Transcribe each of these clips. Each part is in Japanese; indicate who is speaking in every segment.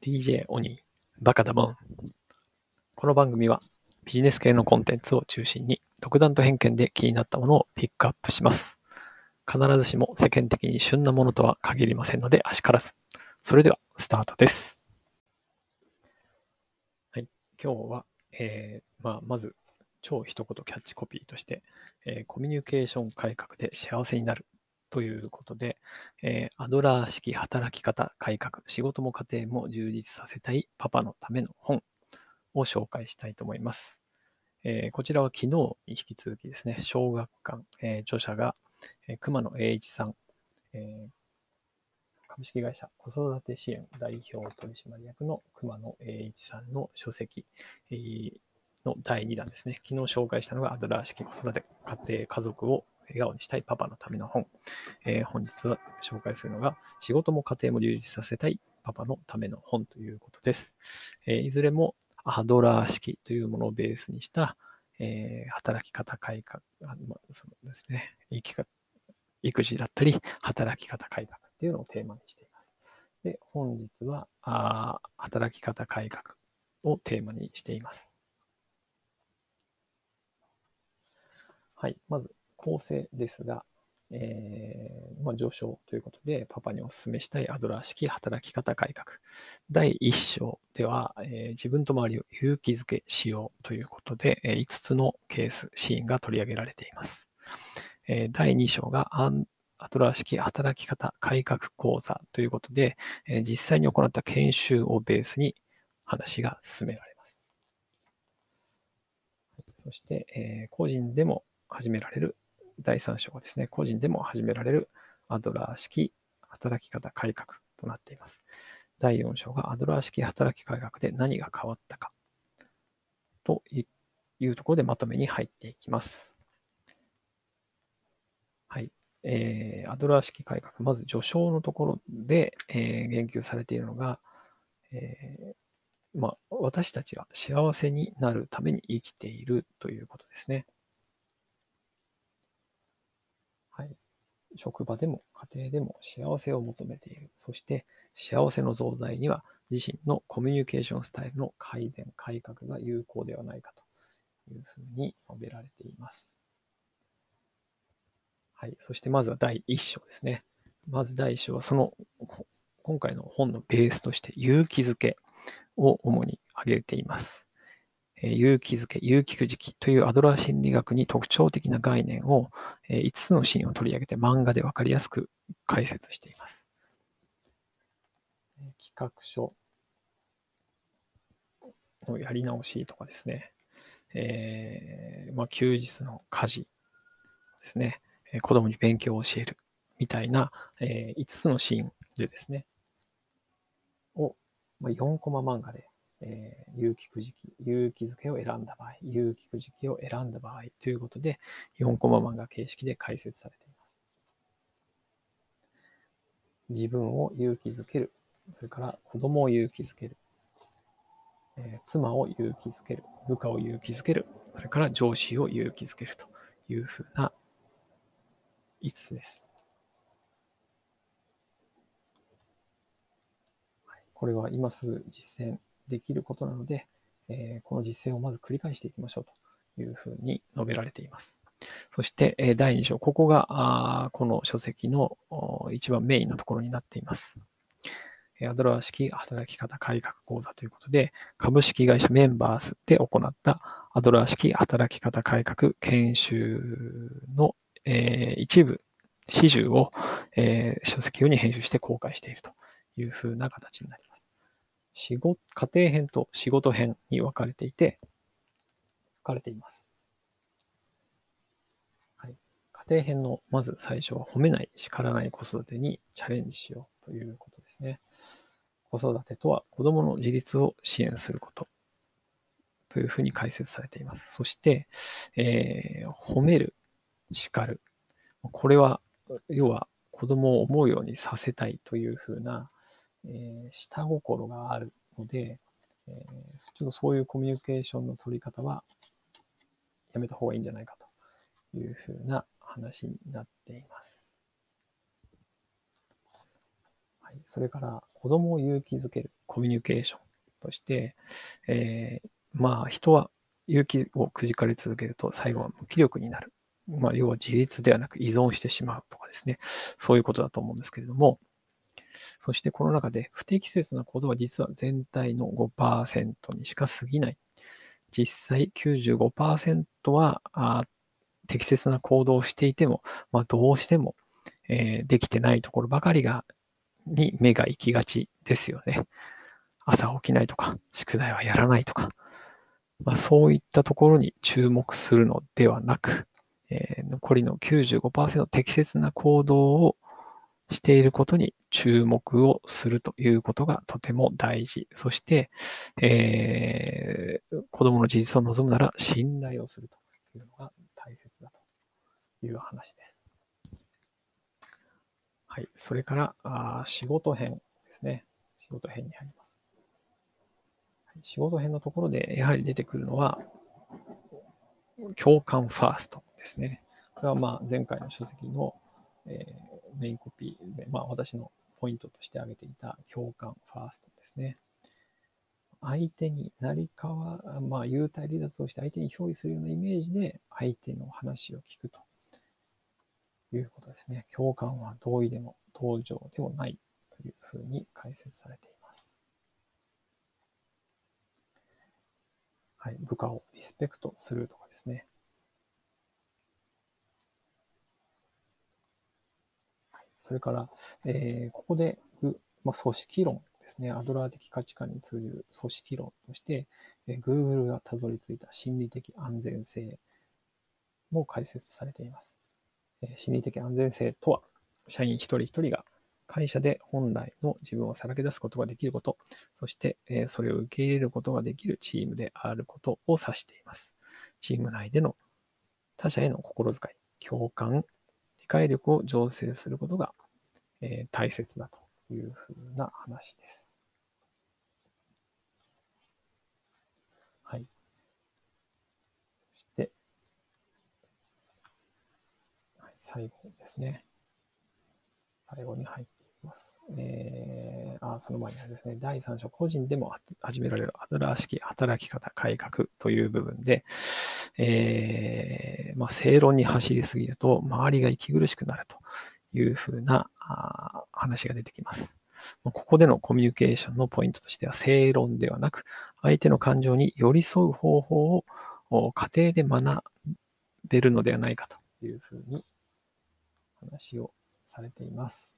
Speaker 1: DJ オニー、バカだもん。この番組はビジネス系のコンテンツを中心に独断と偏見で気になったものをピックアップします。必ずしも世間的に旬なものとは限りませんので、あしからず。それでは、スタートです。はい。今日は、えー、まあ、まず、超一言キャッチコピーとして、えーコミュニケーション改革で幸せになるということで、えーアドラー式働き方改革、仕事も家庭も充実させたいパパのための本を紹介したいと思います。えーこちらは昨日に引き続きですね、小学館、えー著者が、えー熊野栄一さん、えー株式会社子育て支援代表取締役の熊野栄一さんの書籍、えーの第2弾ですね。昨日紹介したのがアドラー式子育て家庭家族を笑顔にしたいパパのための本。えー本日は紹介するのが仕事も家庭も充実させたいパパのための本ということです。えーいずれもアドラー式というものをベースにした、えー働き方改革、あまあそのですね、生き方育児だったり働き方改革っていうのをテーマにしています。で、本日はあ働き方改革をテーマにしています。はい。まず、構成ですが、えーまあ、上昇ということで、パパにお勧めしたいアドラー式働き方改革。第1章では、えー自分と周りを勇気づけしようということで、え5つのケース、シーンが取り上げられています。えー第2章がアンアドラー式働き方改革講座ということで、えー実際に行った研修をベースに話が進められます。そして、えー個人でも始められる第3章はですね、個人でも始められるアドラー式働き方改革となっています。第4章がアドラー式働き改革で何が変わったかというところでまとめに入っていきます。はい。えーアドラー式改革、まず序章のところで、えー言及されているのが、えーまあ、私たちが幸せになるために生きているということですね。はい。職場でも家庭でも幸せを求めている。そして幸せの増大には自身のコミュニケーションスタイルの改善、改革が有効ではないかというふうに述べられています。はい。そしてまずは第1章ですね。まず第1章はその今回の本のベースとして勇気づけを主に挙げています。勇気づけ、勇気くじきというアドラー心理学に特徴的な概念を、5つのシーンを取り上げて漫画でわかりやすく解説しています。企画書のやり直しとかですね、えーまあ、休日の家事ですね、子供に勉強を教えるみたいな、え5つのシーンでですね、を、まあ、4コマ漫画でえー勇気くじき、勇気づけを選んだ場合、勇気くじきを選んだ場合ということで、4コマ漫画形式で解説されています。自分を勇気づける、それから子供を勇気づける、えー妻を勇気づける、部下を勇気づける、それから上司を勇気づける。というふうな5つです。これは今すぐ実践できることなので、えーこの実践をまず繰り返していきましょうというふうに述べられています。そして、え第2章、ここがこの書籍の一番メインのところになっています。アドラー式働き方改革講座ということで、株式会社メンバーズで行ったアドラー式働き方改革研修の、え一部、始終を、え書籍用に編集して公開しているというふうな形になります。仕事、家庭編と仕事編に分かれていて、分かれています。はい。家庭編のまず最初は褒めない、叱らない子育てにチャレンジしようということですね。子育てとは子供の自立を支援することというふうに解説されています。そして、えー褒める、叱る。これは、要は子供を思うようにさせたいというふうな、えー下心があるので、えーちょっとそういうコミュニケーションの取り方はやめた方がいいんじゃないかというふうな話になっています。はい、それから子供を勇気づけるコミュニケーションとして、えー、まあ人は勇気をくじかれ続けると最後は無気力になる。まあ要は自立ではなく依存してしまうとかですね。そういうことだと思うんですけれども、そしてこの中で不適切な行動は実は全体の5%にしか過ぎない。実際95%はあ適切な行動をしていても、まあ、どうしても、えー、できてないところばかりがに目が行きがちですよね。朝起きないとか、宿題はやらないとか、まあ、そういったところに注目するのではなく、えー、残りの95%適切な行動をしていることに注目をするということがとても大事。そして、えー、子供の自立を望むなら信頼をするというのが大切だという話です。はい。それから、あ仕事編ですね。仕事編に入ります。仕事編のところでやはり出てくるのは、共感ファーストですね。これはまあ前回の書籍の、えー、メインコピーで、まあ、私のポイントとして挙げていた共感ファーストですね。相手になりかわ、まあ、幽体離脱をして相手に憑依するようなイメージで相手の話を聞くということですね。共感は同意でも登場でもないというふうに解説されています。はい、部下をリスペクトするとかですね。はい、それから、えー、ここで、まあ、組織論ですね。アドラー的価値観に通じる組織論として、えー、Google がたどり着いた心理的安全性も解説されています。えー、心理的安全性とは、社員一人一人が会社で本来の自分をさらけ出すことができること、そして、えそれを受け入れることができるチームであることを指しています。チーム内での他者への心遣い、共感、解力を醸成することが、え大切だというふうな話です。はい。そして、はい、最後ですね。最後に入ってます。えー、あ、その前にはですね、第3章、個人でも始められるアドラー式働き方改革という部分で、えー、まあ、正論に走りすぎると、周りが息苦しくなるというふうなあ話が出てきます。ここでのコミュニケーションのポイントとしては、正論ではなく、相手の感情に寄り添う方法を家庭で学べるのではないかというふうに話をされています。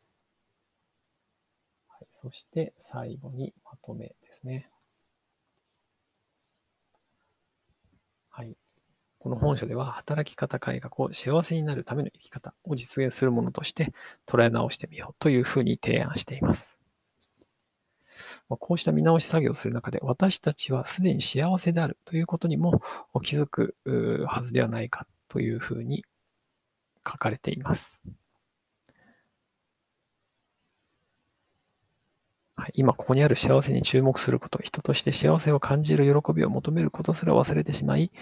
Speaker 1: はい、そして最後にまとめですね。はい。この本書では働き方改革を幸せになるための生き方を実現するものとして捉え直してみようというふうに提案しています。まこうした見直し作業をする中で私たちはすでに幸せであるということにも気づくはずではないかというふうに書かれています。はい、今ここにある幸せに注目すること、人として幸せを感じる喜びを求めることすら忘れてしまい、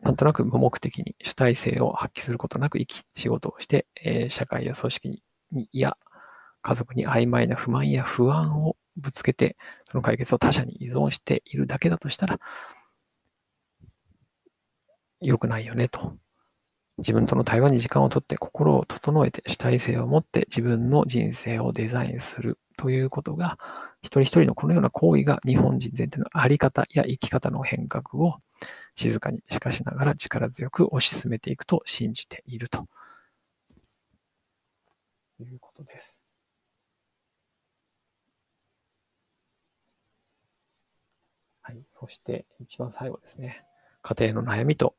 Speaker 1: なんとなく無目的に主体性を発揮することなく生き、仕事をして、えー、社会や組織にや家族に曖昧な不満や不安をぶつけて、その解決を他者に依存しているだけだとしたら、良くないよねと。自分との対話に時間をとって心を整えて主体性を持って自分の人生をデザインする。ということが、一人一人のこのような行為が日本人全体のあり方や生き方の変革を静かにしかしながら力強く推し進めていくと信じているということです。はい。そして一番最後ですね。家庭の悩みと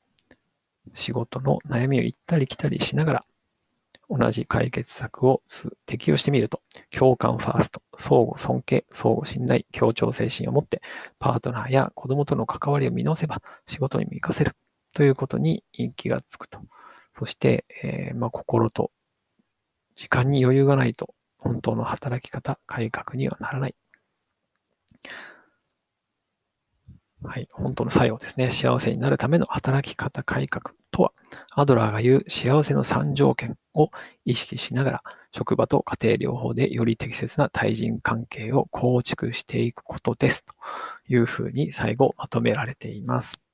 Speaker 1: 仕事の悩みを行ったり来たりしながら、同じ解決策を適用してみると、共感ファースト、相互尊敬、相互信頼、協調精神を持って、パートナーや子供との関わりを見直せば、仕事にも活かせるということに気がつくと。そして、えー、まあ、心と時間に余裕がないと、本当の働き方、改革にはならない。はい、本当の最後ですね。幸せになるための働き方改革とは、アドラーが言う幸せの3条件を意識しながら、職場と家庭療法でより適切な対人関係を構築していくことです。というふうに最後まとめられています。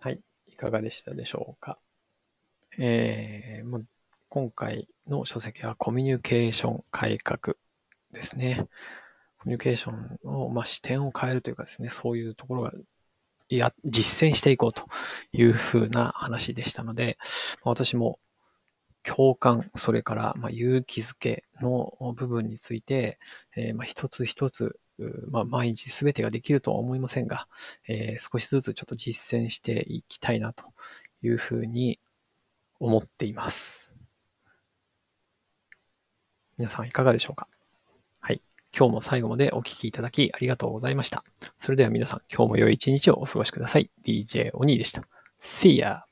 Speaker 1: はい。いかがでしたでしょうか？えー、今回の書籍はコミュニケーション改革ですね。コミュニケーションの、まあ、視点を変えるというかですね、そういうところが、いや、実践していこうというふうな話でしたので、私も共感、それから、ま勇気づけの部分について、えー、ま一つ一つ、まあ、毎日すべてができるとは思いませんが、えー、少しずつちょっと実践していきたいなというふうに思っています。皆さんいかがでしょうか？今日も最後までお聞きいただきありがとうございました。それでは皆さん、今日も良い一日をお過ごしください。DJ お兄でした。See ya!